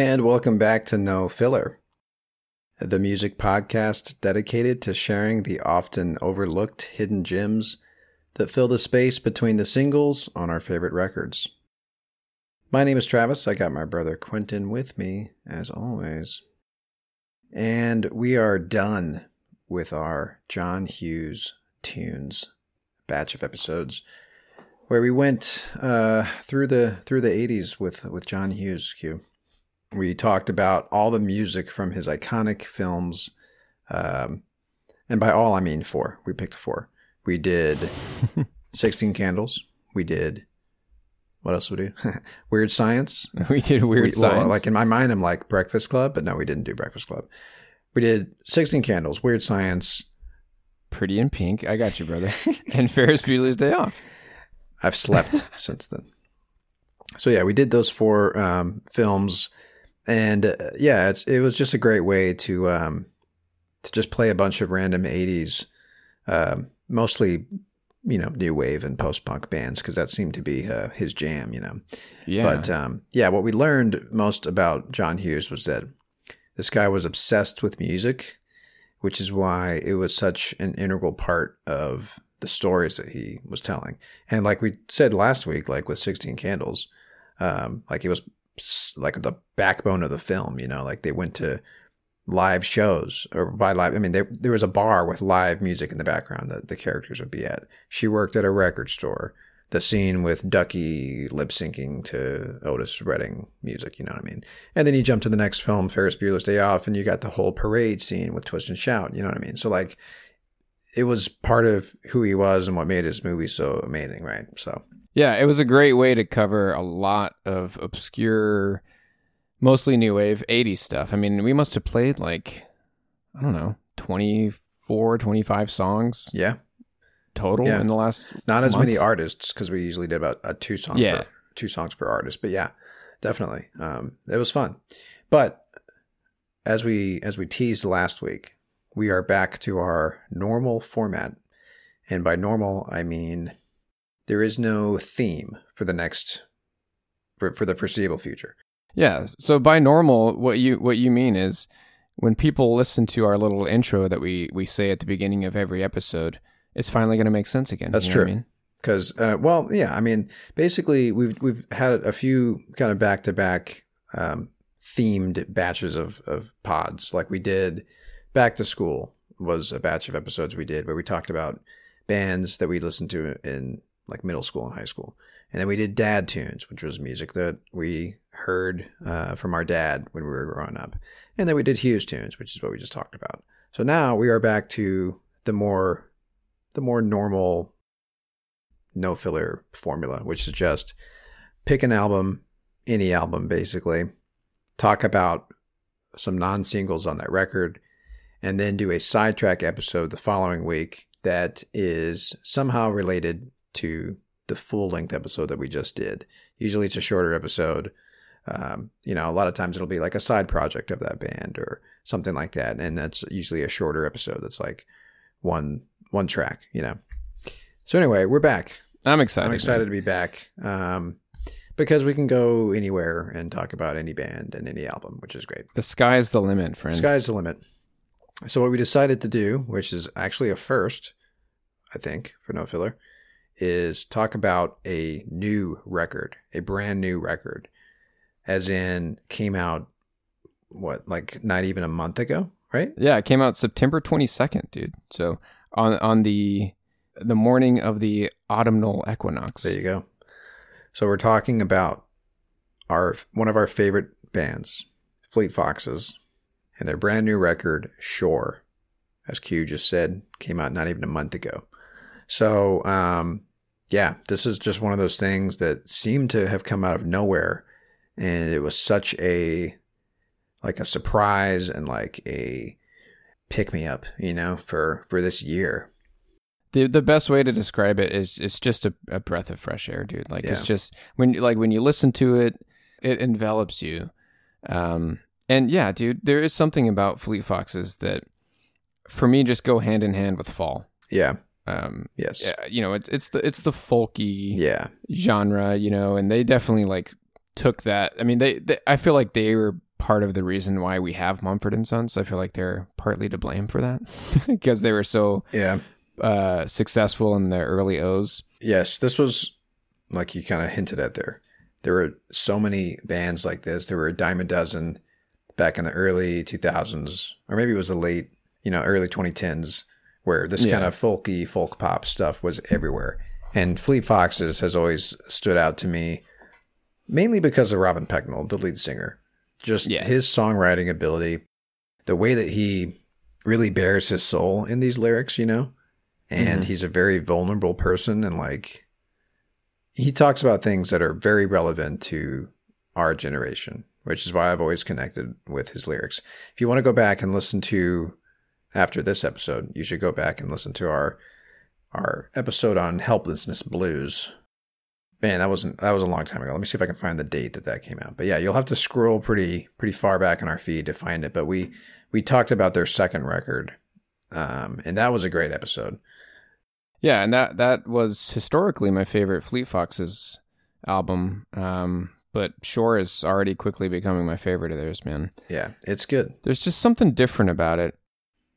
And welcome back to No Filler, the music podcast dedicated to sharing the often overlooked hidden gems that fill the space between the singles on our favorite records. My name is Travis. I got my brother Quentin with me, as always. And we are done with our John Hughes tunes batch of episodes where we went uh, through the through the 80s with with John Hughes Q. We talked about all the music from his iconic films, um, and by all I mean four. We picked four. We did Sixteen Candles. We did what else would we do? Weird Science. We did weird We- well, science. like in my mind, I'm like Breakfast Club, but no, we didn't do Breakfast Club. We did Sixteen Candles, Weird Science. Pretty in Pink. I got you, brother. and Ferris Bueller's Day Off. I've slept since then. So yeah, we did those four um, films, and uh, yeah, it's it was just a great way to um, to just play a bunch of random '80s, um, mostly you know new wave and post punk bands because that seemed to be uh, his jam, you know. Yeah. But um, yeah, what we learned most about John Hughes was that this guy was obsessed with music, which is why it was such an integral part of the stories that he was telling. And like we said last week, like with 16 Candles, um, like he was like the backbone of the film, you know, like they went to live shows or by live, I mean, there, there was a bar with live music in the background that the characters would be at. She worked at a record store the scene with Ducky lip syncing to Otis Redding music, you know what I mean? And then you jump to the next film, Ferris Bueller's Day Off, and you got the whole parade scene with Twist and Shout, you know what I mean? So, like, it was part of who he was and what made his movie so amazing, right? So, Yeah, it was a great way to cover a lot of obscure, mostly new wave 80s stuff. I mean, we must have played like, I don't know, 24, 25 songs yeah, total Yeah. in the last. not as month. many artists because we usually did about a two song, Yeah. per, two songs per artist. But yeah, definitely, um, it was fun. But as we as we teased last week, we are back to our normal format, and by normal I mean there is no theme for the next for, for the foreseeable future. Yeah. So by normal, what you what you mean is when people listen to our little intro that we we say at the beginning of every episode, it's finally going to make sense again. That's you know true. I mean? Because, uh, well, yeah, I mean, basically, we've we've had a few kind of back to back themed batches of of pods, like we did. Back to school was a batch of episodes we did where we talked about bands that we listened to in like middle school and high school, and then we did dad tunes, which was music that we heard uh, from our dad when we were growing up, and then we did Hughes tunes, which is what we just talked about. So now we are back to the more the more normal no filler formula, which is just pick an album any album basically, talk about some non singles on that record, and then do a sidetrack episode the following week that is somehow related to the full length episode that we just did. Usually it's a shorter episode. Um, you know, a lot of times it'll be like a side project of that band or something like that. And that's usually a shorter episode that's like one one track, you know. So anyway, we're back. I'm excited. I'm man. excited to be back. Um because we can go anywhere and talk about any band and any album, which is great. The sky's the limit, friend. The sky's the limit. So what we decided to do, which is actually a first, I think, for no filler, is talk about a new record, a brand new record, as in came out what like not even a month ago, right? Yeah, it came out September 22nd, dude. So on on the the morning of the autumnal equinox. There you go. So we're talking about our one of our favorite bands, Fleet Foxes, and their brand new record, Shore, as Q just said, came out not even a month ago. So, um, yeah, this is just one of those things that seemed to have come out of nowhere, and it was such a like a surprise and like a pick me up, you know, for for this year. The the best way to describe it is it's just a, a breath of fresh air, dude. Like it's just when like when you listen to it, it envelops you. Um and yeah, dude, there is something about Fleet Foxes that for me just go hand in hand with fall. Yeah. Um Yes. yeah, you know, it's it's the it's the folky Yeah. genre, you know, and they definitely like took that. I mean, they, they I feel like they were part of the reason why we have Mumford and Sons. I feel like they're partly to blame for that because they were so Yeah. uh, successful in their early O's. Yes, this was like you kind of hinted at there. There were so many bands like this. There were a dime a dozen back in the early 2000s, or maybe it was the late, you know, early 2010s, where this Yeah. kind of folky, folk pop stuff was everywhere. And Fleet Foxes has always stood out to me, mainly because of Robin Pecknold, the lead singer. Just Yeah. his songwriting ability, the way that he really bears his soul in these lyrics, you know? And Mhm. he's a very vulnerable person and like he talks about things that are very relevant to our generation, which is why I've always connected with his lyrics. If you want to go back and listen to after this episode, you should go back and listen to our our episode on helplessness blues. Man, that wasn't that was a long time ago. Let me see if I can find the date that that came out. But yeah, you'll have to scroll pretty pretty far back in our feed to find it. But we we talked about their second record, um, and that was a great episode. Yeah, and that that was historically my favorite Fleet Foxes album. Um, but Shore is already quickly becoming my favorite of theirs, man. Yeah, it's good. There's just something different about it.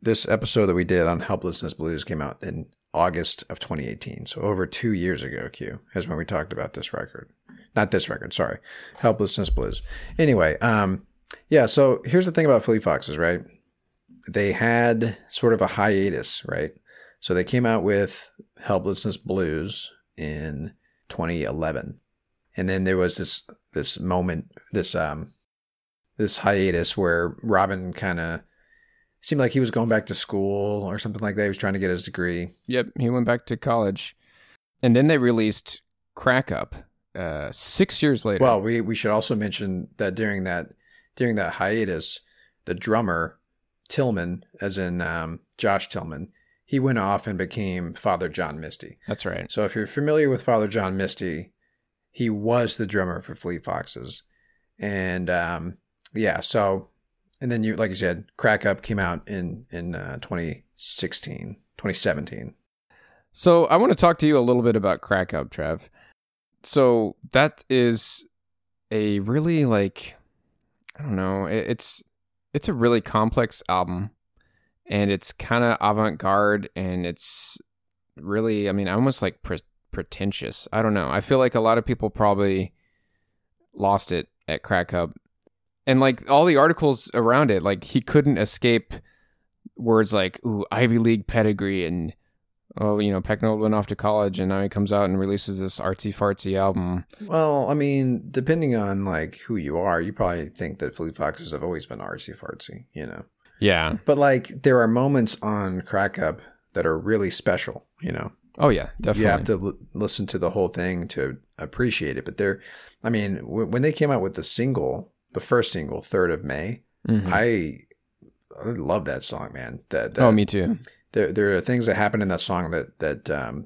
This episode that we did on helplessness blues came out in august of 2018 so over two years ago q is when we talked about this record. Not this record sorry. Helplessness blues. Anyway um yeah so here's the thing about fleet foxes right? They had sort of a hiatus right? So they came out with helplessness blues in 2011 and then there was this this moment this um this hiatus where robin kind of seemed like he was going back to school or something like that. He was trying to get his degree. Yep, he went back to college, and then they released Crack Up uh, six years later. Well, we we should also mention that during that during that hiatus, the drummer Tillman, as in um, Josh Tillman, he went off and became Father John Misty. that's right. So if you're familiar with Father John Misty, he was the drummer for Fleet Foxes, and um, yeah, so and then you like you said, Crack Up came out in in uh, 2016, 2017. So I want to talk to you a little bit about Crack Up, Trev. So that is a really like I don't know. it- It's it's a really complex album, and it's kind of avant garde, and it's really I mean almost like pre- pretentious. I don't know. I feel like a lot of people probably lost it at Crack Up, and like all the articles around it, like he couldn't escape words like "ooh Ivy League pedigree" and oh, you know, Pecknold went off to college and now he comes out and releases this artsy fartsy album. Well, I mean, depending on like who you are, you probably think that Fleet Foxes have always been artsy fartsy, you know. Yeah. But like, there are moments on Crack Up that are really special, you know. Oh yeah, definitely. You have to l- listen to the whole thing to appreciate it. But they're, I mean, w- when they came out with the single, the first single, Third of May, Mhm. I, I love that song, man. That, that oh, me too. there there are things that happen in that song that that um,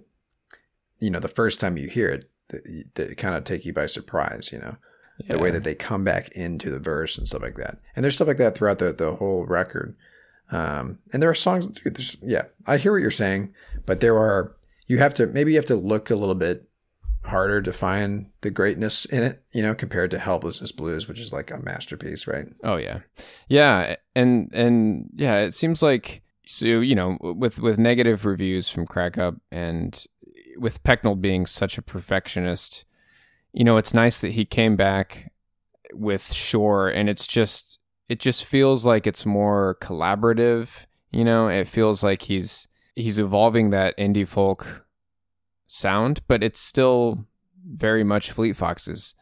you know, the first time you hear it, that, that kind of take you by surprise. You know, the way that they come back into the verse and stuff like that. And there's stuff like that throughout the the whole record. Um, and there are songs. Yeah, I hear what you're saying, but there are you have to maybe you have to look a little bit harder to find the greatness in it. You know, compared to Helplessness Blues, which is like a masterpiece, right? Oh yeah, yeah, and and yeah, it seems like so you know with with negative reviews from Crack Up and with Pecknold being such a perfectionist, you know, it's nice that he came back with Shore, and it's just it just feels like it's more collaborative. You know, it feels like he's he's evolving that indie folk sound, but it's still very much Fleet Foxes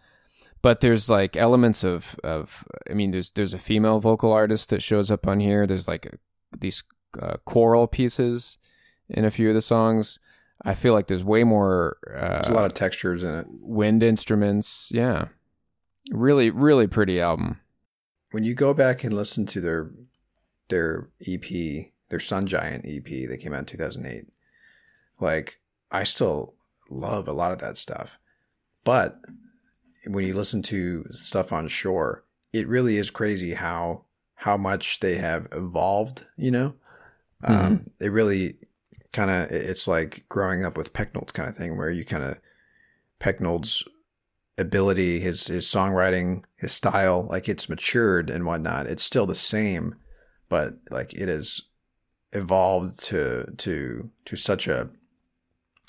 but there's like elements of of I mean there's there's a female vocal artist that shows up on here. There's like a, these uh, choral pieces in a few of the songs. I feel like there's way more uh, There's a lot of textures in it. wind instruments. Yeah, really really pretty album. when you go back and listen to their their EP, their Sun Giant EP that came out in 2008, like I still love a lot of that stuff. But when you listen to stuff on Shore, it really is crazy how how much they have evolved, you know? Um, it really kind of it's like growing up with Pecknold kind of thing where you kind of Pecknold's ability, his his songwriting, his style, like it's matured and whatnot. It's still the same, but like it has evolved to to to such a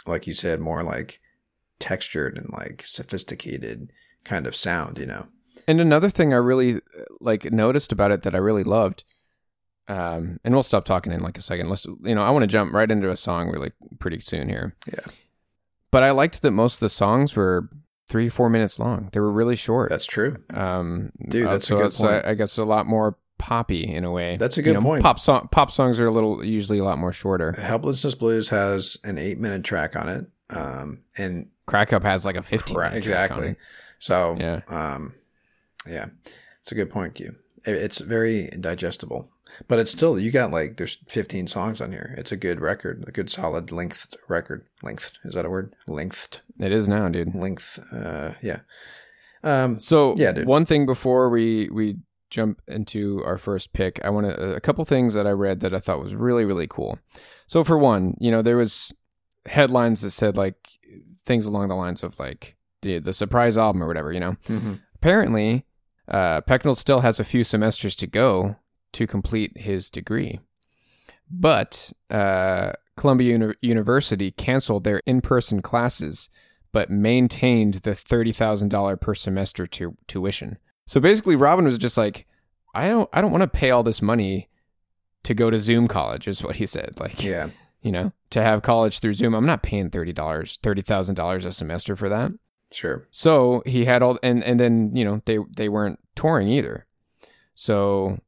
like you said, more like textured and like sophisticated kind of sound, you know. And another thing I really uh, like noticed about it that I really loved, um, and we'll stop talking in like a second. Let's you know I want to jump right into a song really pretty soon here. Yeah. But I liked that most of the songs were three four minutes long. They were really short. That's true. um, Dude, uh, that's a good point. I, I guess a lot more poppy in a way. That's a You good know, point. Pop song pop songs are a little usually a lot more shorter. Helplessness Blues has an eight minute track on it. Um and Crack Up has like a fifteen. Correct, minute track exactly. So, Yeah. um, yeah, it's a good point, Q. It's very digestible, but it's still you got like there's 15 songs on here. It's a good record, a good solid length record. Length is that a word? Length, It is now, dude. length. Uh, yeah. Um, So Yeah, dude. one thing before we we jump into our first pick, I want to a couple things that I read that I thought was really really cool. So for one, you know, there was headlines that said like things along the lines of like the the surprise album or whatever, you know. mhm. Apparently, uh, Pecknold still has a few semesters to go to complete his degree, but uh, Columbia Uni- University canceled their in-person classes, but maintained the thirty thousand dollar per semester tu- tuition. So basically, Robin was just like, "I don't, I don't want to pay all this money to go to Zoom college," is what he said. Like, Yeah, you know, to have college through Zoom, I'm not paying thirty dollars, thirty thousand dollars a semester for that. sure. So he had all, and and then you know they they weren't touring either, so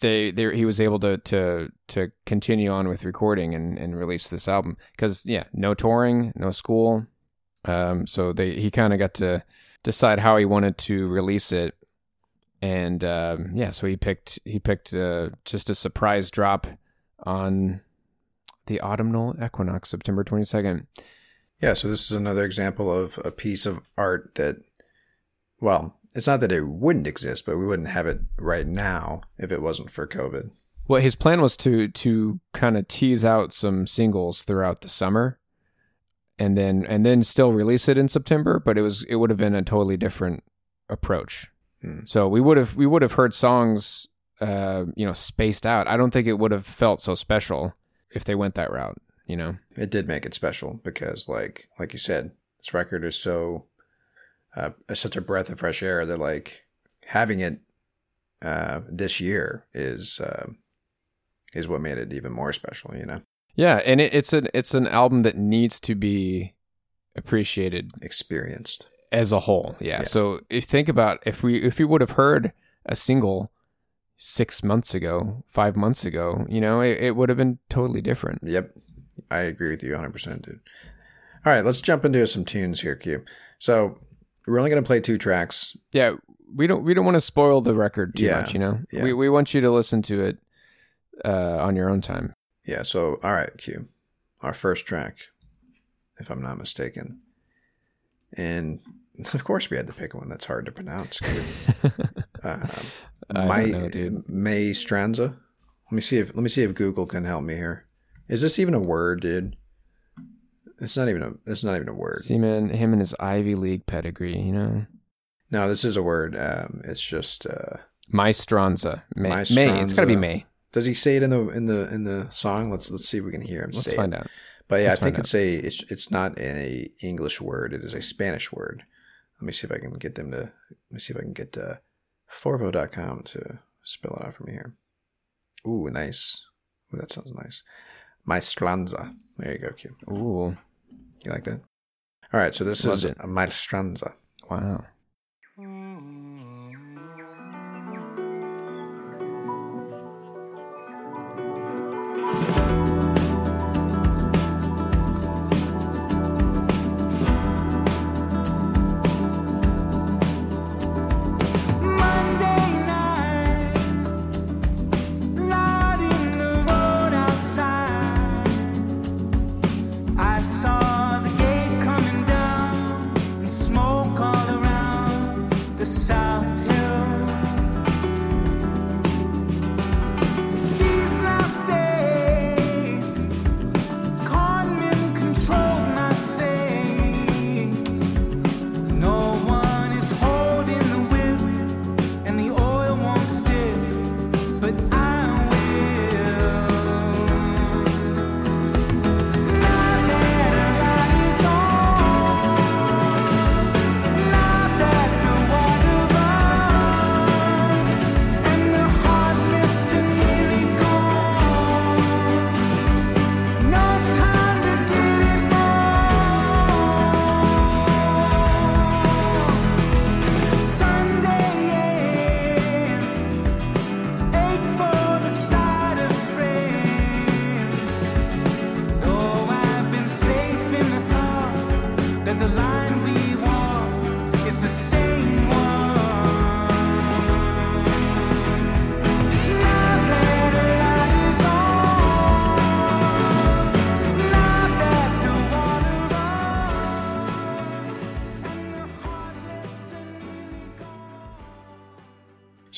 they they he was able to to to continue on with recording and and release this album because yeah, no touring, no school, um, so they he kind of got to decide how he wanted to release it, and um, yeah, so he picked he picked uh, just a surprise drop on the autumnal equinox, September twenty second. Yeah, so this is another example of a piece of art that, well, it's not that it wouldn't exist, but we wouldn't have it right now if it wasn't for COVID. Well, his plan was to to kind of tease out some singles throughout the summer, and then and then still release it in September. But it was it would have been a totally different approach. Hmm. So we would have we would have heard songs, uh, you know, spaced out. I don't think it would have felt so special if they went that route. You know, it did make it special because like like you said this record is so uh, such a breath of fresh air that like having it uh, this year is uh, is what made it even more special you know yeah, and it, it's an it's an album that needs to be appreciated experienced as a whole. Yeah. Yeah. So if think about if we if we would have heard a single six months ago, five months ago, you know, it, it would have been totally different. yep I agree with you 100%, dude. All right, let's jump into some tunes here, Q. So we're only going to play two tracks. Yeah, we don't we don't want to spoil the record too Yeah, much, you know. yeah. We we want you to listen to it uh, on your own time. Yeah, so all right, Q. Our first track, if I'm not mistaken. And of course we had to pick one that's hard to pronounce. Uh, my know. May Stranza. Let me see if let me see if Google can help me here. Is this even a word, dude? It's not even a it's not even a word. See, man, him and his Ivy League pedigree, you know. No, this is a word. Um, it's just uh, Maestranza. May. May. It's Maestranza. got to be May. does he say it in the in the in the song? Let's let's see if we can hear him Let's say find it. out. But yeah, Let's I think it's a it's it's not a English word. It is a Spanish word. Let me see if I can get them to. Let me see if I can get uh, Forvo.com to spell it out for me here. Ooh, nice. Ooh, that sounds nice. Maestranza. There you go, Q. Ooh, You like that? All right, so this Loved is it. Maestranza. wow.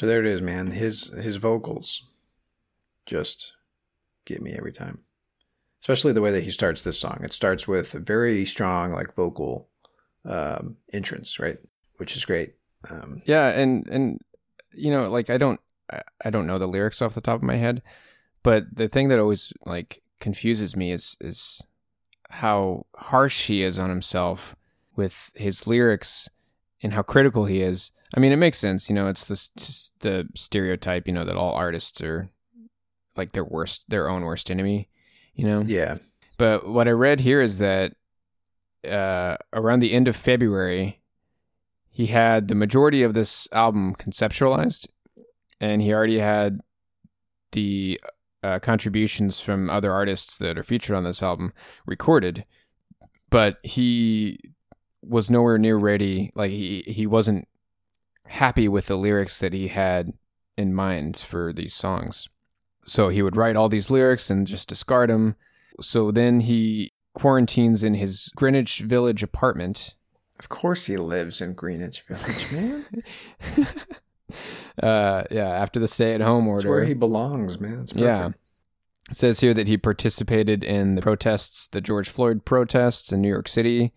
So there it is, man. His his vocals just get me every time. Especially the way that he starts this song. It starts with a very strong like vocal um entrance, right? Which is great. Um Yeah, and and you know, like I don't I, don't know the lyrics off the top of my head, but the thing that always like confuses me is is how harsh he is on himself with his lyrics and how critical he is. I mean, it makes sense, you know, it's this just the stereotype, you know, that all artists are like their worst their own worst enemy, you know. yeah. But what I read here is that uh, around the end of February, he had the majority of this album conceptualized, and he already had the uh, contributions from other artists that are featured on this album recorded. But he was nowhere near ready. Like he he wasn't happy with the lyrics that he had in mind for these songs. So he would write all these lyrics and just discard them. So then he quarantines in his Greenwich Village apartment. Of course he lives in Greenwich Village, man. uh, yeah, after the stay-at-home That's order. where he belongs, man. That's Yeah. It says here that he participated in the protests, the George Floyd protests in New York City.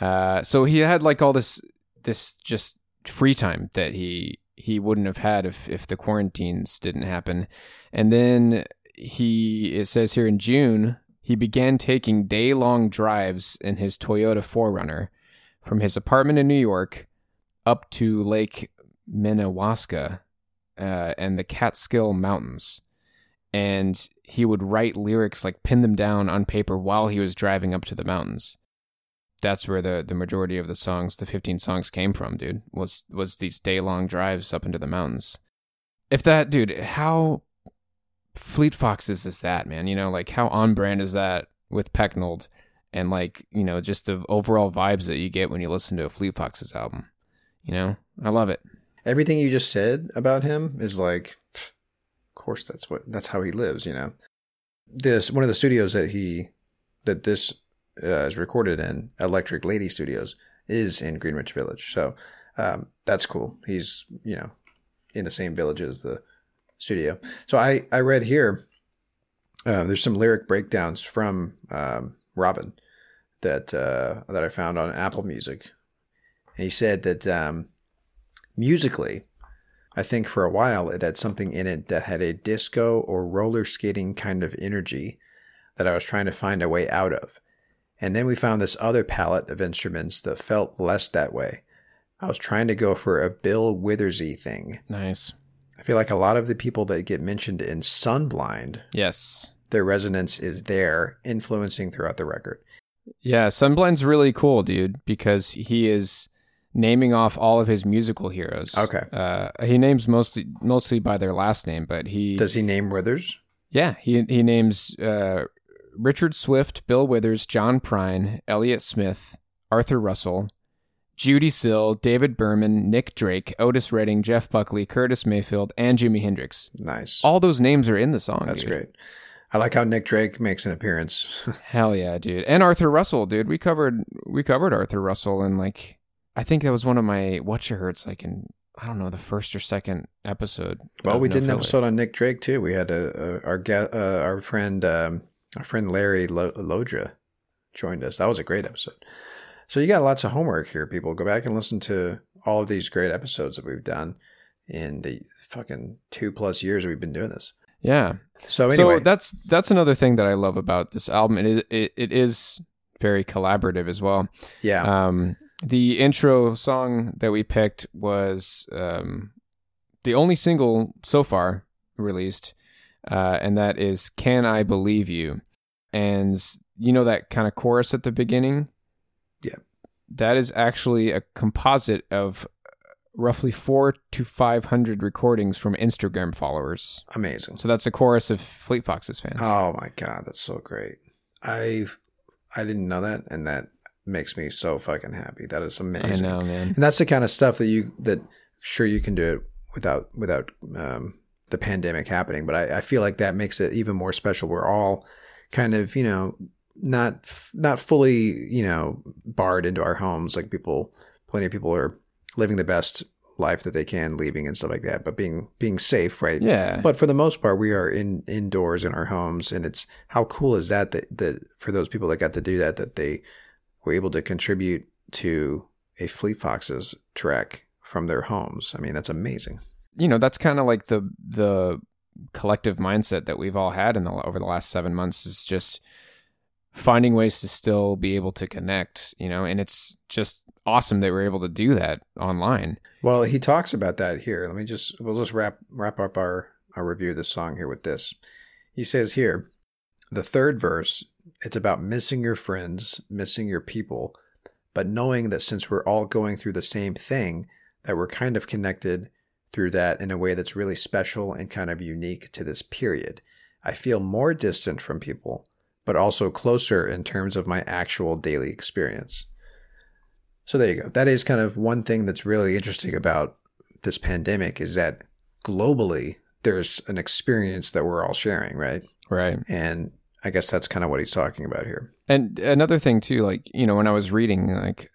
Uh, so he had like all this, this just free time that he he wouldn't have had if if the quarantines didn't happen. And then he it says here in June he began taking day long drives in his Toyota 4Runner from his apartment in New York up to Lake Minnewaska uh, and the Catskill Mountains and he would write lyrics like pin them down on paper while he was driving up to the mountains that's where the the majority of the songs the 15 songs came from dude was was these day long drives up into the mountains if that dude how fleet foxes is that man you know like how on brand is that with Pecknold and like, you know, just the overall vibes that you get when you listen to a Fleet Foxes album. You know? I love it. Everything you just said about him is like, of course that's what that's how he lives. You know, this one of the studios that he that this uh, is recorded in, Electric Lady Studios, is in Greenwich Village. So um, that's cool. He's you know in the same village as the studio. So I I read here. Uh, there's some lyric breakdowns from um, Robin that uh, that I found on Apple Music. And he said that um, musically, I think for a while it had something in it that had a disco or roller skating kind of energy that I was trying to find a way out of. And then we found this other palette of instruments that felt less that way. I was trying to go for a Bill Withersy thing. Nice. I feel like a lot of the people that get mentioned in Sunblind, Yes. their resonance is there, influencing throughout the record. Yeah, Sunblind's really cool, dude, because he is naming off all of his musical heroes. Okay. Uh, he names mostly mostly by their last name, but he Does he name Withers? yeah he he names uh, Richard Swift, Bill Withers, John Prine, Elliott Smith, Arthur Russell, Judee Sill, David Berman, Nick Drake, Otis Redding, Jeff Buckley, Curtis Mayfield, and Jimi Hendrix. Nice. All those names are in the song. That's dude. great. I like how Nick Drake makes an appearance. Hell yeah, dude. And Arthur Russell, dude. We covered we covered Arthur Russell and like I think that was one of my what you hurts like in I don't know the first or second episode. Well, we No did an episode on Nick Drake too. We had a, a our uh, our friend um, our friend Larry Lo- Lodra joined us. That was a great episode. So you got lots of homework here, people. Go back and listen to all of these great episodes that we've done in the fucking two plus years we've been doing this. Yeah. So anyway, So that's that's another thing that I love about this album. It is it, it is very collaborative as well. yeah, Um, the intro song that we picked was um, the only single so far released, uh, and that is "Can I Believe You?" And you know that kind of chorus at the beginning. Yeah. that is actually a composite of roughly four to five hundred recordings from Instagram followers. amazing. So that's a chorus of Fleet Foxes fans. Oh my god, that's so great. I I didn't know that, and that makes me so fucking happy. That is amazing. I know, man. and that's the kind of stuff that you that sure you can do it without without um, the pandemic happening but I, I feel like that makes it even more special. We're all kind of you know not not fully you know barred into our homes. Like people plenty of people are living the best life that they can leaving and stuff like that but being being safe right? Yeah, but for the most part we are in indoors in our homes and it's how cool is that that, that for those people that got to do that that they were able to contribute to a fleet foxes track from their homes? I mean that's amazing you know that's kind of like the the collective mindset that we've all had in the over the last seven months is just finding ways to still be able to connect you know and it's just awesome that we're able to do that online. Well he talks about that here. Let me just we'll just wrap wrap up our our review of this song here with this. He says here the third verse it's about missing your friends missing your people but knowing that since we're all going through the same thing that we're kind of connected through that in a way that's really special and kind of unique to this period. I feel more distant from people but also closer in terms of my actual daily experience. So there you go. That is kind of one thing that's really interesting about this pandemic is that globally there's an experience that we're all sharing right? Right. And i guess that's kind of what he's talking about here. And another thing too like you know when i was reading like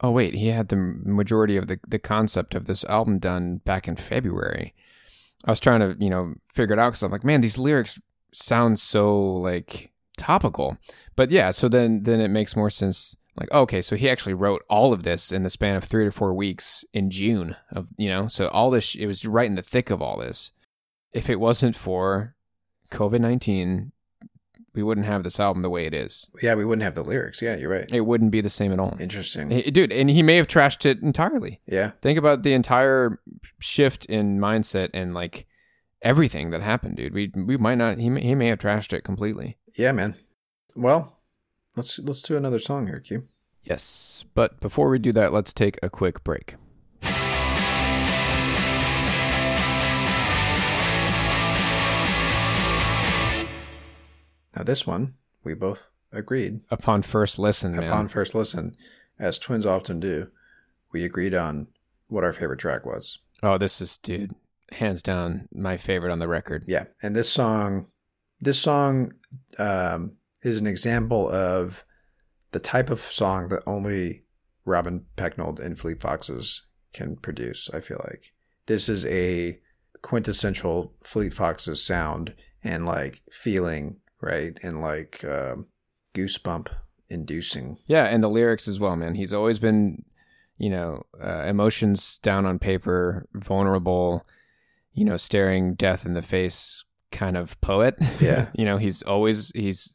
oh wait he had the majority of the, the concept of this album done back in february. I was trying to you know figure it out because i'm like man these lyrics sound so like topical. But yeah so then then it makes more sense like oh, okay so he actually wrote all of this in the span of three to four weeks in june of you know so all this it was right in the thick of all this. If it wasn't for covid-19 we wouldn't have this album the way it is yeah we wouldn't have the lyrics yeah you're right it wouldn't be the same at all. interesting Dude, and he may have trashed it entirely. yeah Think about the entire shift in mindset and like everything that happened, dude. We we might not he may, he may have trashed it completely. yeah man well let's let's do another song here q Yes. But before we do that, let's take a quick break. Now, this one we both agreed Upon first listen, man. upon first listen, as twins often do. We agreed on what our favorite track was. oh, this is, dude, hands down my favorite on the record. Yeah, and this song, this song um, is an example of the type of song that only Robin Pecknold and Fleet Foxes can produce. I feel like this is a quintessential Fleet Foxes sound and like feeling, right, and like um, goosebump inducing. Yeah, and the lyrics as well, man. He's always been, you know, uh, emotions down on paper, vulnerable, you know, staring death in the face kind of poet. Yeah. you know, he's always he's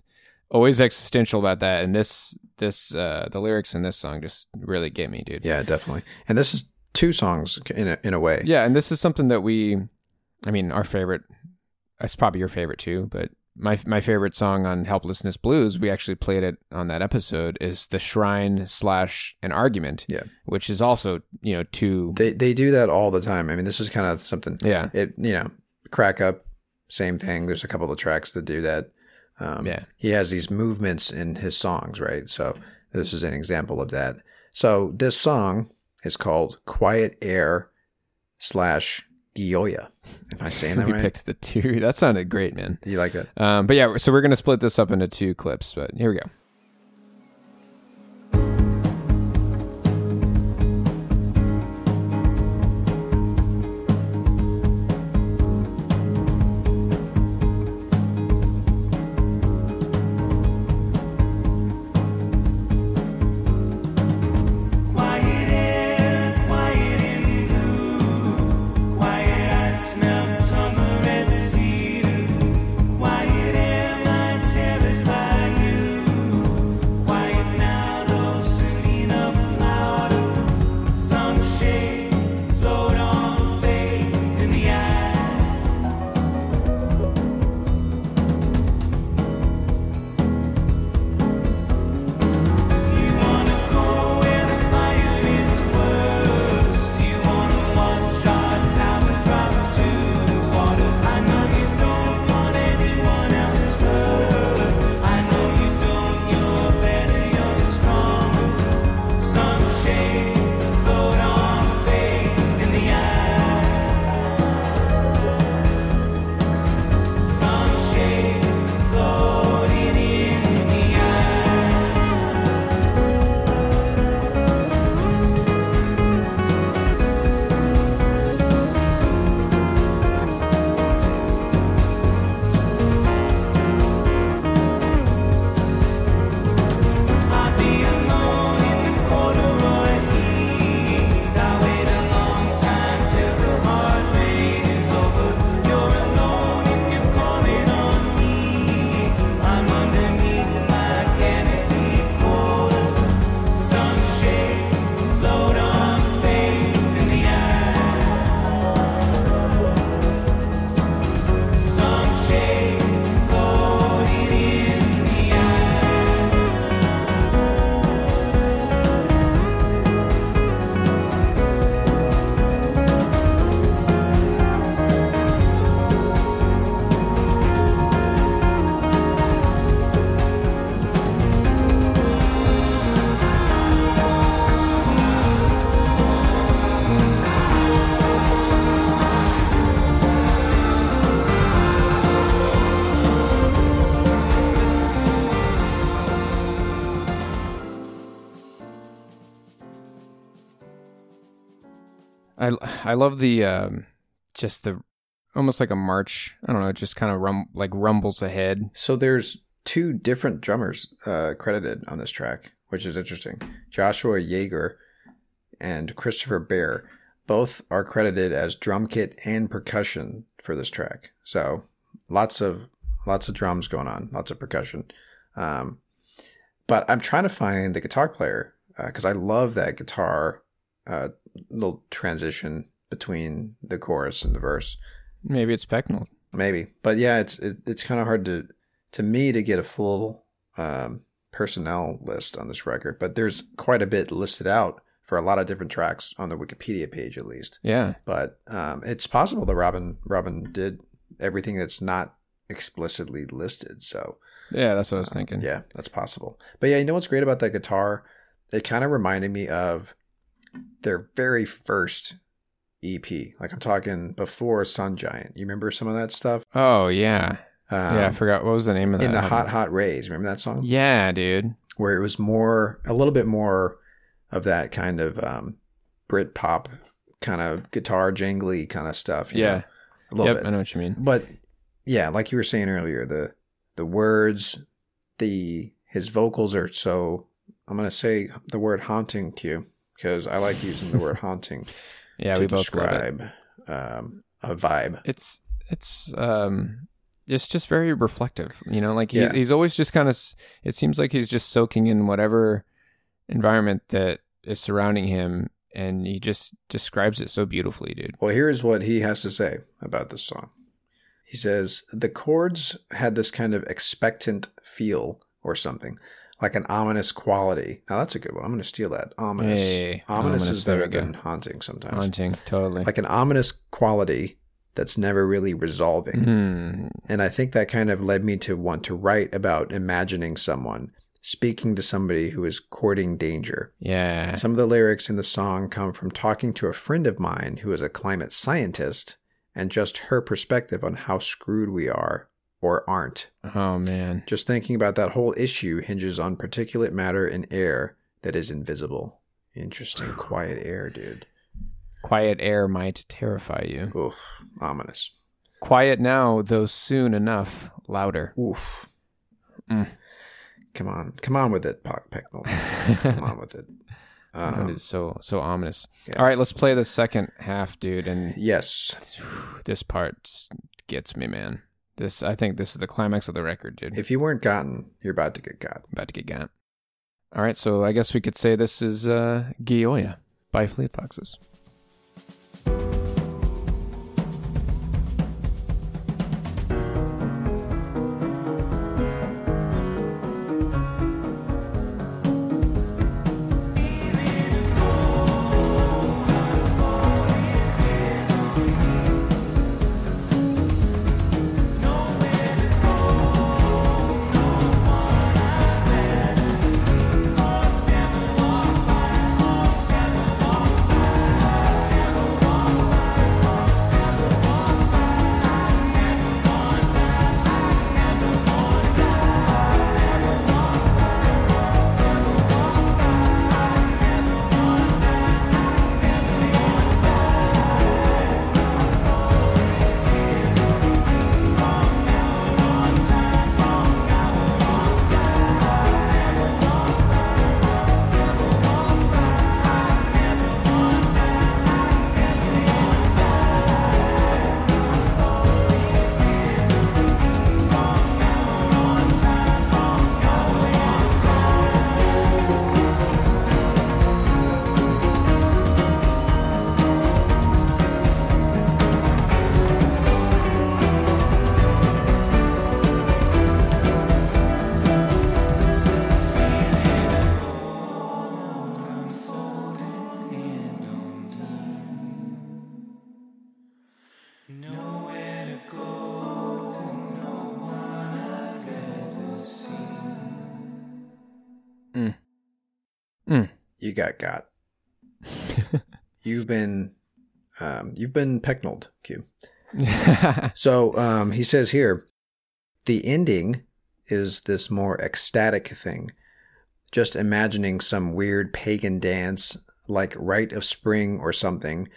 always existential about that and this this uh the lyrics in this song just really get me, dude. Yeah, definitely. And this is two songs in a, in a way. Yeah, and this is something that we I mean, our favorite it's probably your favorite too, but my my favorite song on Helplessness Blues, we actually played it on that episode, is the Shrine slash an argument. Yeah. Which is also, you know, two They they do that all the time. I mean, this is kind of something. Yeah. It you know, crack up, same thing. There's a couple of tracks that do that. Um, Yeah. He has these movements in his songs, right? So this is an example of that. So this song is called "Quiet Air" slash Gioia. Am I saying that we right? picked the two. That sounded great, man. You like that? Um, but yeah, so we're gonna split this up into two clips, but here we go. I love the um, just the almost like a march. I don't know, it just kind of rum like rumbles ahead. So there's two different drummers uh, credited on this track, which is interesting. Joshua Yeager and Christopher Bear both are credited as drum kit and percussion for this track. So lots of lots of drums going on, lots of percussion. Um, but I'm trying to find the guitar player because I love that guitar uh, little transition between the chorus and the verse. Maybe it's Pecknold. Maybe, but yeah, it's it, it's kind of hard to to me to get a full um, personnel list on this record. But there's quite a bit listed out for a lot of different tracks on the Wikipedia page, at least. Yeah. But um, it's possible that Robin Robin did everything that's not explicitly listed. So Yeah, that's what I was thinking. Yeah, that's possible. But yeah, you know what's great about that guitar? It kind of reminded me of their very first EP. Like I'm talking before Sun Giant. You remember some of that stuff? Oh yeah, Um, yeah. I forgot what was the name of that. in the? Hot Hot Rays. Remember that song? Yeah, dude. Where it was more, a little bit more of that kind of um, Brit pop kind of guitar jangly kind of stuff. Yeah. know? a little Yep, bit. I know what you mean. but yeah, like you were saying earlier, the the words, the his vocals are so. I'm gonna say the word haunting to you because I like using the word haunting Yeah, to we both describe um, a vibe. It's it's um it's just very reflective. You know, like he, Yeah. he's always just kind of. It seems like he's just soaking in whatever environment that is surrounding him, and he just describes it so beautifully, dude. Well, here's what he has to say about this song. He says the chords had this kind of expectant feel or something, like an ominous quality. Now that's a good one. I'm going to steal that. Ominous. Hey, ominous, ominous, is there better than haunting sometimes. Haunting, totally. Like an ominous quality that's never really resolving. Hmm. And I think that kind of led me to want to write about imagining someone speaking to somebody who is courting danger. Yeah. Some of the lyrics in the song come from talking to a friend of mine who is a climate scientist and just her perspective on how screwed we are or aren't. Oh man. Just thinking about that whole issue hinges on particulate matter in air that is invisible. Interesting, quiet air, dude. Quiet air might terrify you. Oof, ominous. Quiet now, though soon enough louder. Oof. Mm. Come on, come on with it, Pock Pecknold. come on with it. that Um, is so so ominous. yeah. All right, let's play the second half, dude. And yes, this part gets me, man. This I think this is the climax of the record, dude. if you weren't gotten, you're about to get got. About to get got. All right, so I guess we could say this is uh, Gioia by Fleet Foxes. Got you've been, um, you've been pecknold, Q. So um, he says here, the ending is this more ecstatic thing. Just imagining some weird pagan dance, like Rite of Spring or something,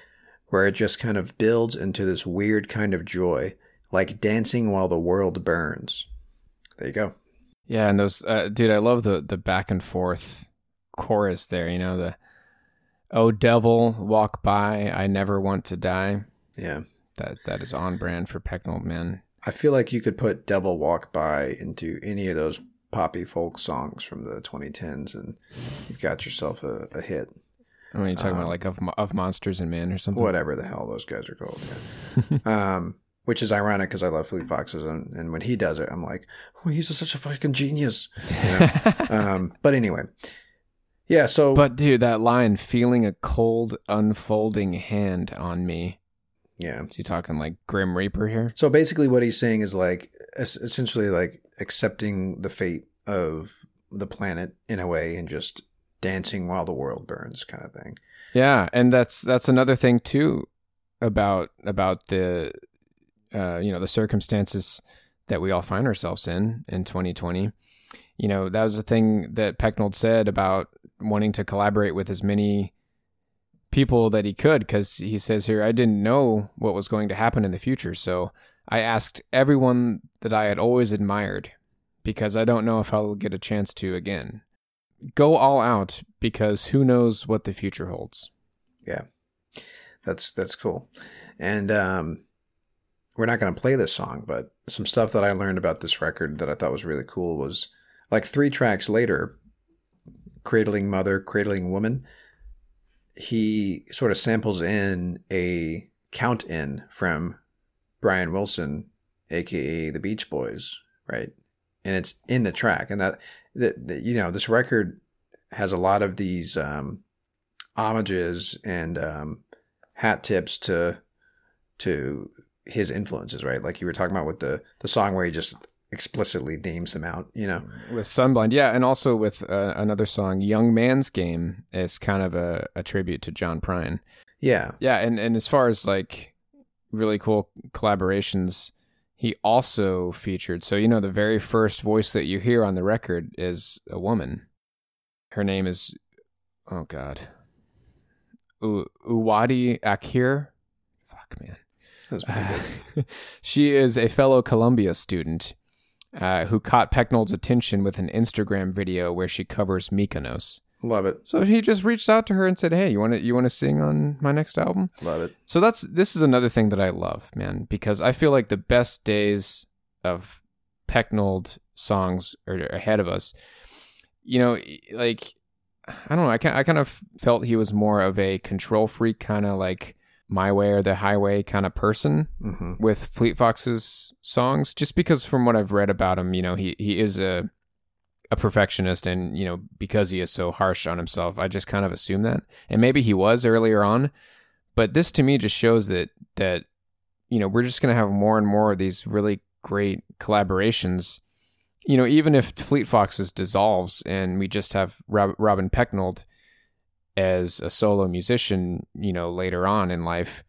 where it just kind of builds into this weird kind of joy, like dancing while the world burns. There you go. Yeah, and those uh, dude, I love the the back and forth chorus there. You know the "Oh devil, walk by, I never want to die." Yeah. That that is on brand for Pecknold, man. I feel like you could put Devil Walk By into any of those poppy folk songs from the 2010s and you've got yourself a, a hit. I mean, you're talking Um, about like of of monsters and men or something. Whatever the hell those guys are called. Yeah. um, which is ironic because I love Fleet Foxes and, and when he does it, I'm like, oh, he's such a fucking genius. You know? um, but anyway. Yeah, so But dude, that line, feeling a cold unfolding hand on me. yeah. Is he talking like Grim Reaper here? So basically, what he's saying is like, essentially, like accepting the fate of the planet in a way and just dancing while the world burns kind of thing. Yeah, and that's that's another thing too about about the uh, you know the circumstances that we all find ourselves in in 2020. You know that was the thing that Pecknold said about wanting to collaborate with as many people that he could because he says here I didn't know what was going to happen in the future, so I asked everyone that I had always admired because I don't know if I'll get a chance to again. Go all out because who knows what the future holds. Yeah, that's that's cool. And um, we're not going to play this song, but some stuff that I learned about this record that I thought was really cool was like three tracks later, "Cradling Mother, Cradling Woman." He sort of samples in a count in from Brian Wilson, aka the Beach Boys, right? And it's in the track, and that that, that you know this record has a lot of these um, homages and um, hat tips to to his influences, right? Like you were talking about with the the song where he just explicitly names them out, you know. with Sunblind, yeah, and also with uh, another song, "Young Man's Game," is kind of a, a tribute to John Prine. Yeah, Yeah, and and as far as like really cool collaborations, he also featured. So you know, the very first voice that you hear on the record is a woman. Her name is, oh god, U- Uwade Akhere. Fuck man. that's pretty good. she is a fellow Columbia student uh, who caught Pecknold's attention with an Instagram video where she covers Mykonos. Love it, So he just reached out to her and said, "Hey, you want to you want to sing on my next album?" love it. So that's this is another thing that I love, man, because I feel like the best days of Pecknold songs are ahead of us. You know, like I don't know, I kind I kind of felt he was more of a control freak, kind of like my way or the highway kind of person hmm with Fleet Foxes songs, just because from what I've read about him, you know, he he is a a perfectionist, and you know, because he is so harsh on himself, I just kind of assume that, and maybe he was earlier on, but this to me just shows that that you know we're just gonna have more and more of these really great collaborations. You know, even if Fleet Foxes dissolves and we just have Rob, Robin Pecknold as a solo musician, you know, later on in life,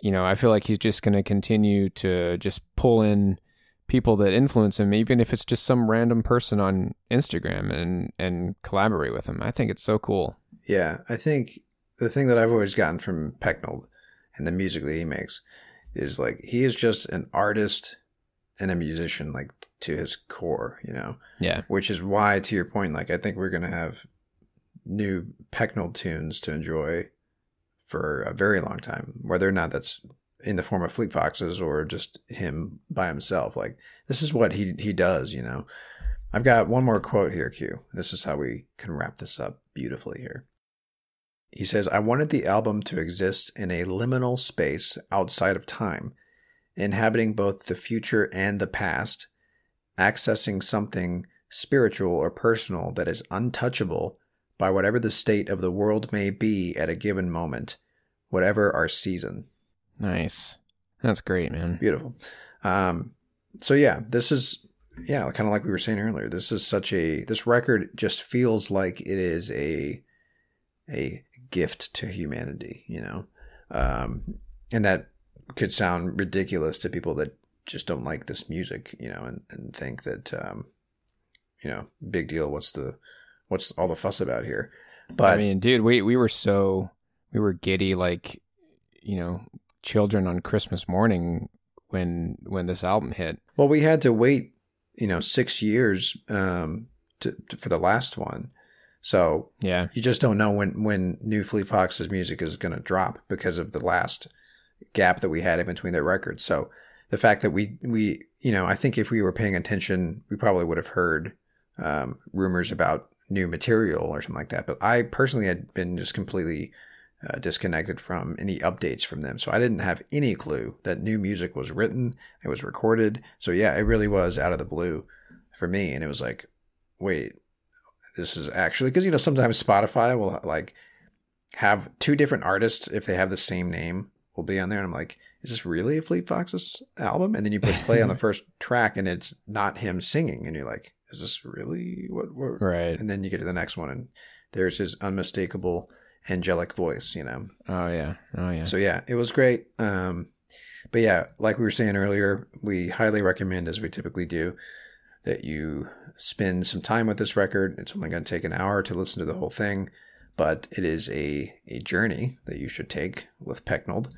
you know, I feel like he's just going to continue to just pull in people that influence him, even if it's just some random person on Instagram and and collaborate with him. I think it's so cool. Yeah, I think the thing that I've always gotten from Pecknold and the music that he makes is like he is just an artist and a musician, like to his core, you know. Yeah, Which is why, to your point, like I think we're gonna have new Pecknold tunes to enjoy for a very long time, whether or not that's in the form of Fleet Foxes or just him by himself. Like this is what he he does, you know. I've got one more quote here, Q. This is how we can wrap this up beautifully here. He says, I wanted the album to exist in a liminal space outside of time, inhabiting both the future and the past, accessing something spiritual or personal that is untouchable by whatever the state of the world may be at a given moment, whatever our season. nice. That's great, man. Beautiful. Um, so yeah, this is yeah, kind of like we were saying earlier. This is such a this record just feels like it is a a gift to humanity, you know, um, and that could sound ridiculous to people that just don't like this music, you know, and, and think that um, you know, big deal. What's the what's all the fuss about here? But I mean, dude, we we were so we were giddy like you know children on Christmas morning when when this album hit. Well, we had to wait, you know, six years um, to, to, for the last one. So Yeah, you just don't know when when New Fleet Foxes music is going to drop because of the last gap that we had in between their records. So the fact that we we you know I think if we were paying attention, we probably would have heard um, rumors about new material or something like that. But I personally had been just completely uh, disconnected from any updates from them, so I didn't have any clue that new music was written, it was recorded. So yeah, it really was out of the blue for me, and it was like, wait, this is actually because you know sometimes Spotify will like have two different artists if they have the same name will be on there, and I'm like, is this really a Fleet Foxes album? And then you push play on the first track and it's not him singing. And you're like, is this really what, what? Right. And then you get to the next one and there's his unmistakable angelic voice, you know? Oh yeah. Oh yeah. So yeah, it was great. Um, but yeah, like we were saying earlier, we highly recommend, as we typically do, that you spend some time with this record. It's only going to take an hour to listen to the whole thing, but it is a, a journey that you should take with Pecknold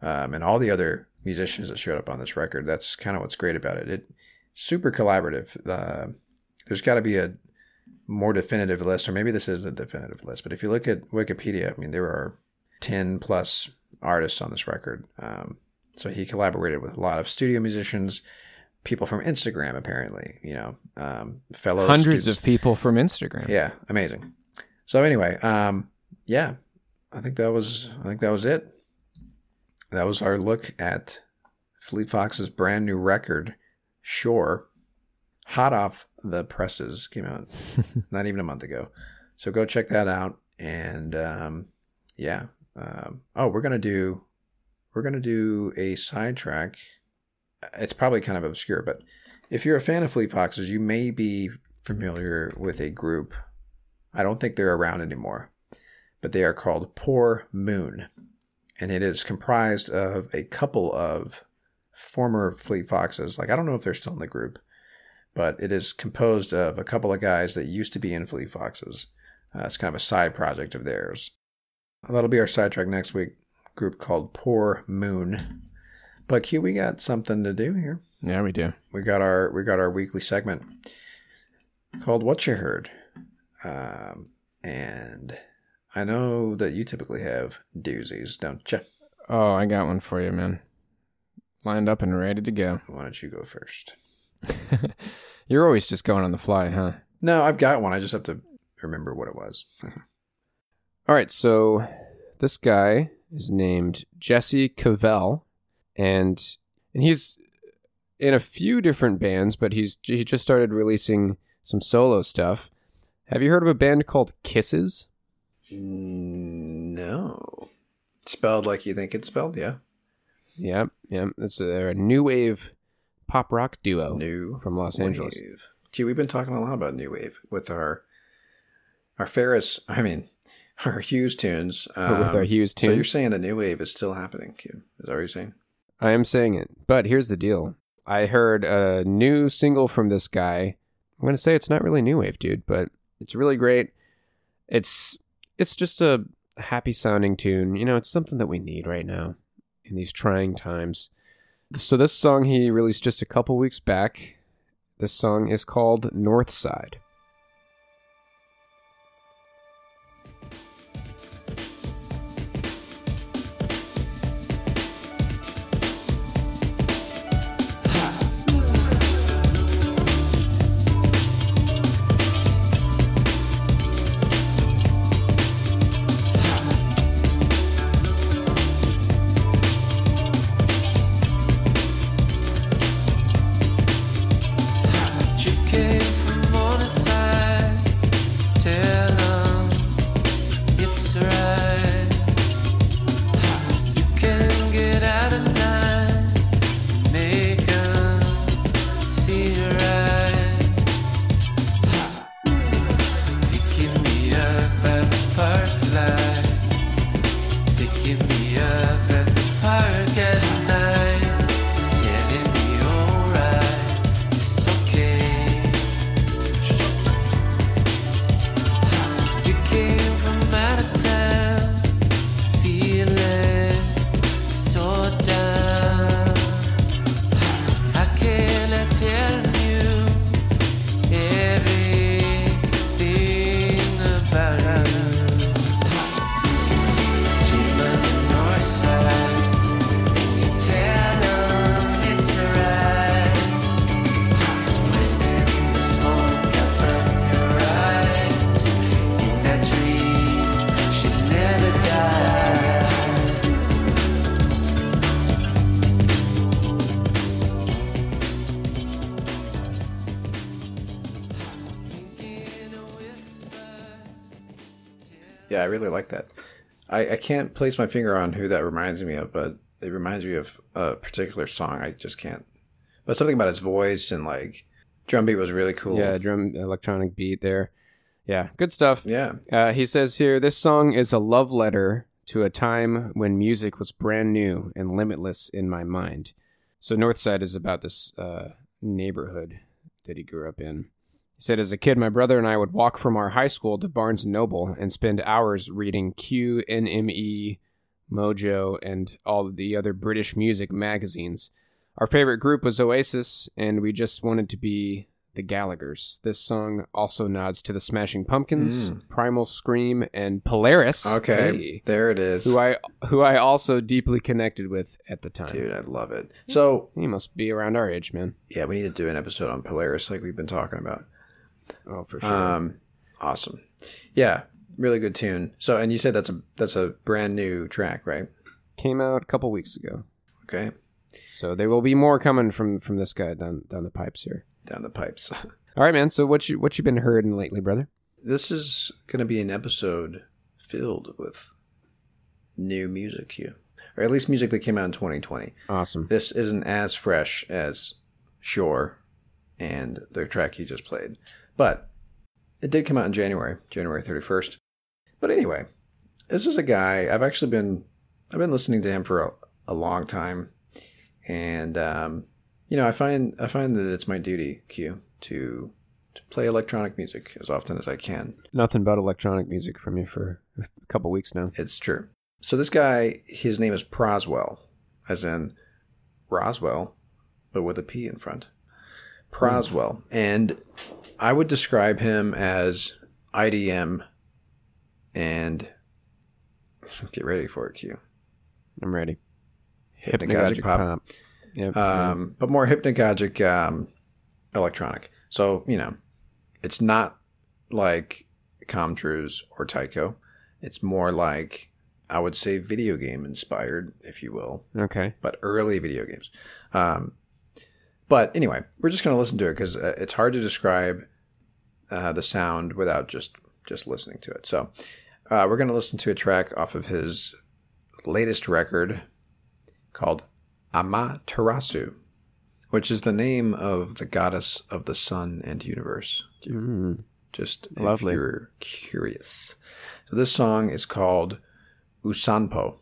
um, and all the other musicians that showed up on this record. That's kind of what's great about it. It super collaborative. Uh, there's got to be a more definitive list, or maybe this is the definitive list. But if you look at Wikipedia, I mean, there are ten plus artists on this record. Um, so he collaborated with a lot of studio musicians, people from Instagram, apparently. You know, um, fellow Hundreds students. of people from Instagram. Yeah, amazing. So anyway, um, yeah, I think that was I think that was it. That was our look at Fleet Foxes brand new record, Shore, hot off the presses, came out not even a month ago. So go check that out. And um, yeah, um, oh, we're gonna do we're gonna do a sidetrack. It's probably kind of obscure, but if you're a fan of Fleet Foxes, you may be familiar with a group. I don't think they're around anymore, but they are called Poor Moon. And it is comprised of a couple of former Fleet Foxes. Like, I don't know if they're still in the group, but it is composed of a couple of guys that used to be in Fleet Foxes. Uh, it's kind of a side project of theirs. That'll be our sidetrack next week. Group called Poor Moon. But Q, we got something to do here Yeah, we do. we got our we got our weekly segment called "What You Heard," um, and I know that you typically have doozies, don't you? Oh, I got one for you, man. Lined up and ready to go. Why don't you go first? You're always just going on the fly, huh? No, I've got one. I just have to remember what it was. All right, so this guy is named Jesse Kivel, and and he's in a few different bands, but he's he just started releasing some solo stuff. Have you heard of a band called Kisses? No, spelled like you think it's spelled. Yeah, Yep, yep. It's a, a new wave pop rock duo new from Los Angeles. wave. Gee, we've been talking a lot about new wave with our our Ferris. I mean, our Hughes tunes. with our Um, Hughes So you're saying the new wave is still happening, Q? Is that what you're saying? I am saying it, but here's the deal. I heard a new single from this guy. I'm gonna say it's not really new wave, dude, but it's really great. It's it's just a happy sounding tune. You know, it's something that we need right now in these trying times. So this song he released just a couple weeks back. This song is called North Side. Me Like that. I, I can't place my finger on who that reminds me of, but it reminds me of a particular song. I just can't. But something about his voice and like drum beat was really cool. Yeah, drum electronic beat there. Yeah, good stuff. Yeah. Uh, he says here, this song is a love letter to a time when music was brand new and limitless in my mind. So Northside is about this uh, neighborhood that he grew up in. He said, as a kid, my brother and I would walk from our high school to Barnes Noble and spend hours reading Q, NME, Mojo, and all of the other British music magazines. Our favorite group was Oasis, and we just wanted to be the Gallaghers. This song also nods to the Smashing Pumpkins, hmm. Primal Scream, and Polaris. Okay. Hey, There it is. who I who I also deeply connected with at the time. Dude, I love it. So He must be around our age, man. yeah, we need to do an episode on Polaris, like we've been talking about. Oh, for sure. Um, awesome. Yeah, really good tune. So, and you said that's a that's a brand new track, right? Came out a couple weeks ago. Okay, So there will be more coming from from this guy down down the pipes here. down the pipes. All right, man. So what you what you been hearing lately, brother? this is going to be an episode filled with new music here, or at least music that came out in 2020. Awesome. This isn't as fresh as Shore and the track you just played, but it did come out in January, January 31st. But anyway, this is a guy I've actually been I've been listening to him for a, a long time, and um, you know I find I find that it's my duty, Q, to to play electronic music as often as I can. Nothing but electronic music from you for a couple weeks now. It's true. So this guy, his name is Proswell, as in Roswell, but with a P in front. Proswell. And I would describe him as IDM and get ready for it, Q. I'm ready. Hypnagogic pop. Yep. Um, but more hypnagogic um, electronic. So, you know, it's not like Com Truise or Tycho. It's more like, I would say, video game inspired, if you will, okay. but early video games. Um, but anyway, we're just going to listen to it because uh, it's hard to describe uh, the sound without just just listening to it. So uh, we're going to listen to a track off of his latest record called Amaterasu, which is the name of the goddess of the sun and universe. Mm. Just if Lovely. you're curious. So this song is called Usanpo.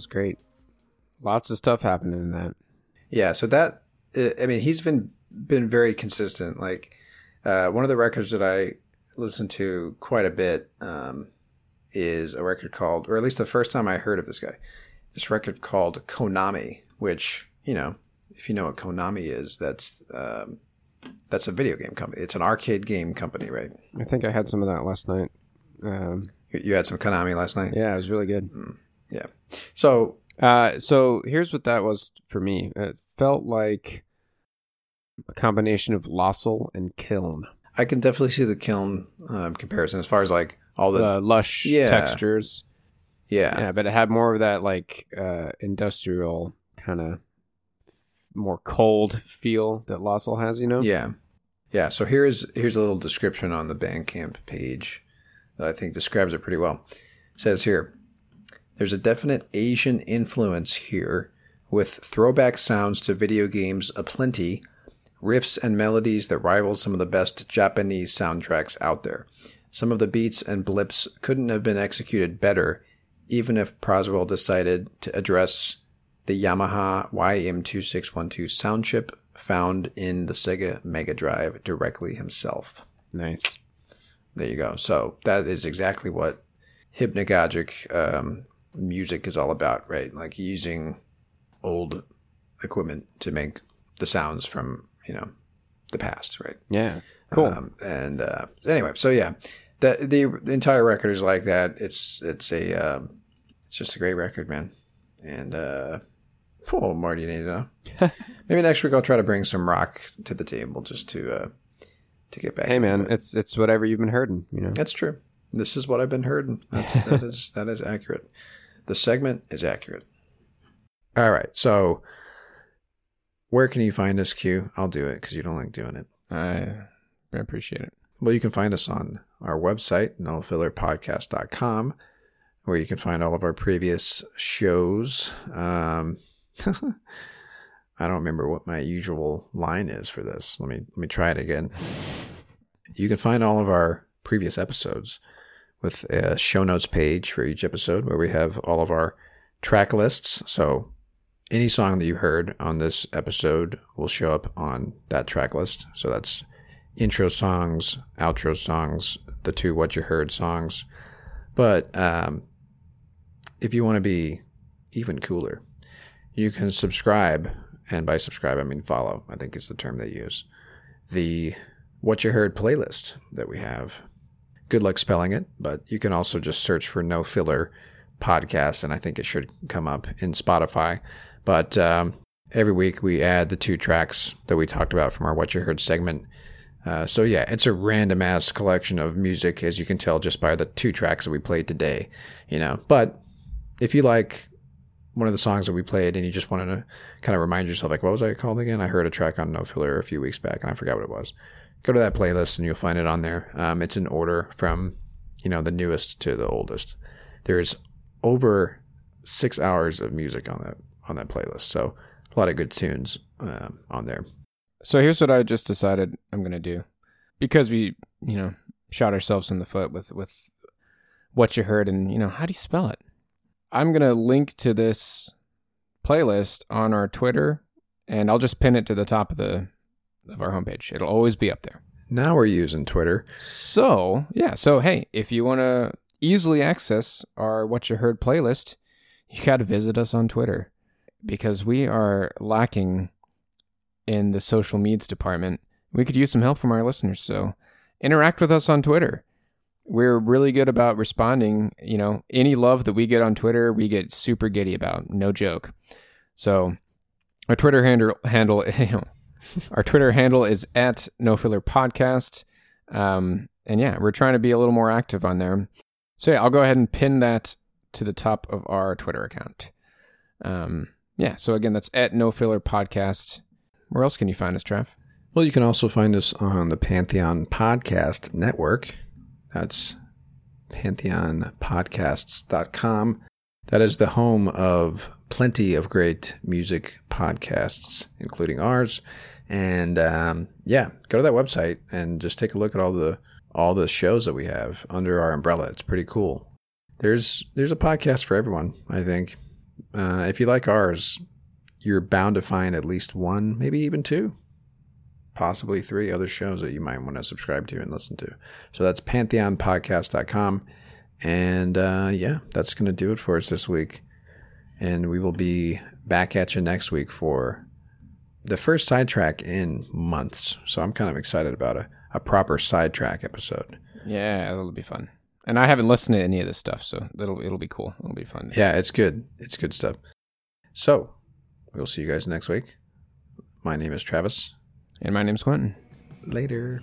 Was great. Lots of stuff happening in that. Yeah, so that I mean, he's been been very consistent. Like uh, one of the records that I listen to quite a bit um, is a record called, or at least the first time I heard of this guy, this record called Konami, which you know, if you know what Konami is, that's um, that's a video game company. It's an arcade game company, right? I think I had some of that last night. Um, You- You had some Konami last night. yeah, it was really good. Yeah. So Uh, so here's what that was for me. It felt like a combination of Loscil and Kiln. I can definitely see the kiln um, comparison as far as like all the The lush Yeah. textures. yeah Yeah, but it had more of that like uh, industrial kind of more cold feel that Loscil has, you know? Yeah. Yeah. So here's here's a little description on the Bandcamp page that I think describes it pretty well. It says here, there's a definite Asian influence here with throwback sounds to video games aplenty, riffs and melodies that rival some of the best Japanese soundtracks out there. Some of the beats and blips couldn't have been executed better, even if Proswell decided to address the Yamaha YM2612 sound chip found in the Sega Mega Drive directly himself. Nice. There you go. So that is exactly what hypnagogic um, music is all about, right? Like using old equipment to make the sounds from you know the past, right? Yeah. Cool. Um, and uh, anyway, so yeah, the, the the entire record is like that. It's it's a um, it's just a great record, man. And uh, oh, Marty, you need to know. Maybe next week I'll try to bring some rock to the table just to uh, to get back. hey man, it. it's it's whatever you've been hurting, you know. That's true. This is what I've been heard. That's, that is that is accurate. The segment is accurate. All right. So, where can you find us, Q? I'll do it because you don't like doing it. I I appreciate it. Well, you can find us on our website, nofillerpodcast.com, where you can find all of our previous shows. Um, I don't remember what my usual line is for this. Let me let me try it again. You can find all of our previous episodes with a show notes page for each episode where we have all of our track lists. So any song that you heard on this episode will show up on that track list. So that's intro songs, outro songs, the two what you heard songs. But um, if you want to be even cooler, you can subscribe, and by subscribe I mean follow. I think is the term they use. The what you heard playlist that we have. Good luck spelling it, but you can also just search for No Filler Podcast, and I think it should come up in Spotify. But um, every week we add the two tracks that we talked about from our What You Heard segment. Uh, so yeah, it's a random ass collection of music, as you can tell just by the two tracks that we played today. You know, but if you like one of the songs that we played and you just wanted to kind of remind yourself, like, what was I called again? I heard a track on No Filler a few weeks back and I forgot what it was. Go to that playlist and you'll find it on there. Um, it's in order from you know the newest to the oldest. There's over six hours of music on that on that playlist, so a lot of good tunes um, on there. So here's what I just decided I'm gonna do, because we, you know, shot ourselves in the foot with with what you heard and you know how do you spell it. I'm gonna link to this playlist on our Twitter, and I'll just pin it to the top of the of our homepage. It'll always be up there. Now we're using Twitter. So yeah, so hey, if you want to easily access our what you heard playlist, you got to visit us on Twitter because we are lacking in the social medias department. We could use some help from our listeners. So interact with us on Twitter. We're really good about responding. You know, any love that we get on Twitter, we get super giddy about. No joke. So our Twitter handle handle our Twitter handle is at No Filler Podcast. Um, and yeah, we're trying to be a little more active on there. So yeah, I'll go ahead and pin that to the top of our Twitter account. Um, yeah, so again, that's at No Filler Podcast. Where else can you find us, Trev? Well, you can also find us on the Pantheon Podcast Network. That's pantheonpodcasts.com. That is the home of plenty of great music podcasts, including ours. And um, yeah, go to that website and just take a look at all the all the shows that we have under our umbrella. It's pretty cool. There's there's a podcast for everyone, I think. Uh, if you like ours, you're bound to find at least one, maybe even two, possibly three other shows that you might want to subscribe to and listen to. So that's pantheonpodcast.com. And uh, yeah, that's going to do it for us this week. And we will be back at you next week for the first sidetrack in months. So I'm kind of excited about a, a proper sidetrack episode. Yeah, that'll be fun. And I haven't listened to any of this stuff, so it'll it'll be cool. It'll be fun. Yeah, it's good. It's good stuff. So we'll see you guys next week. My name is Travis. And my name's Quentin. Later.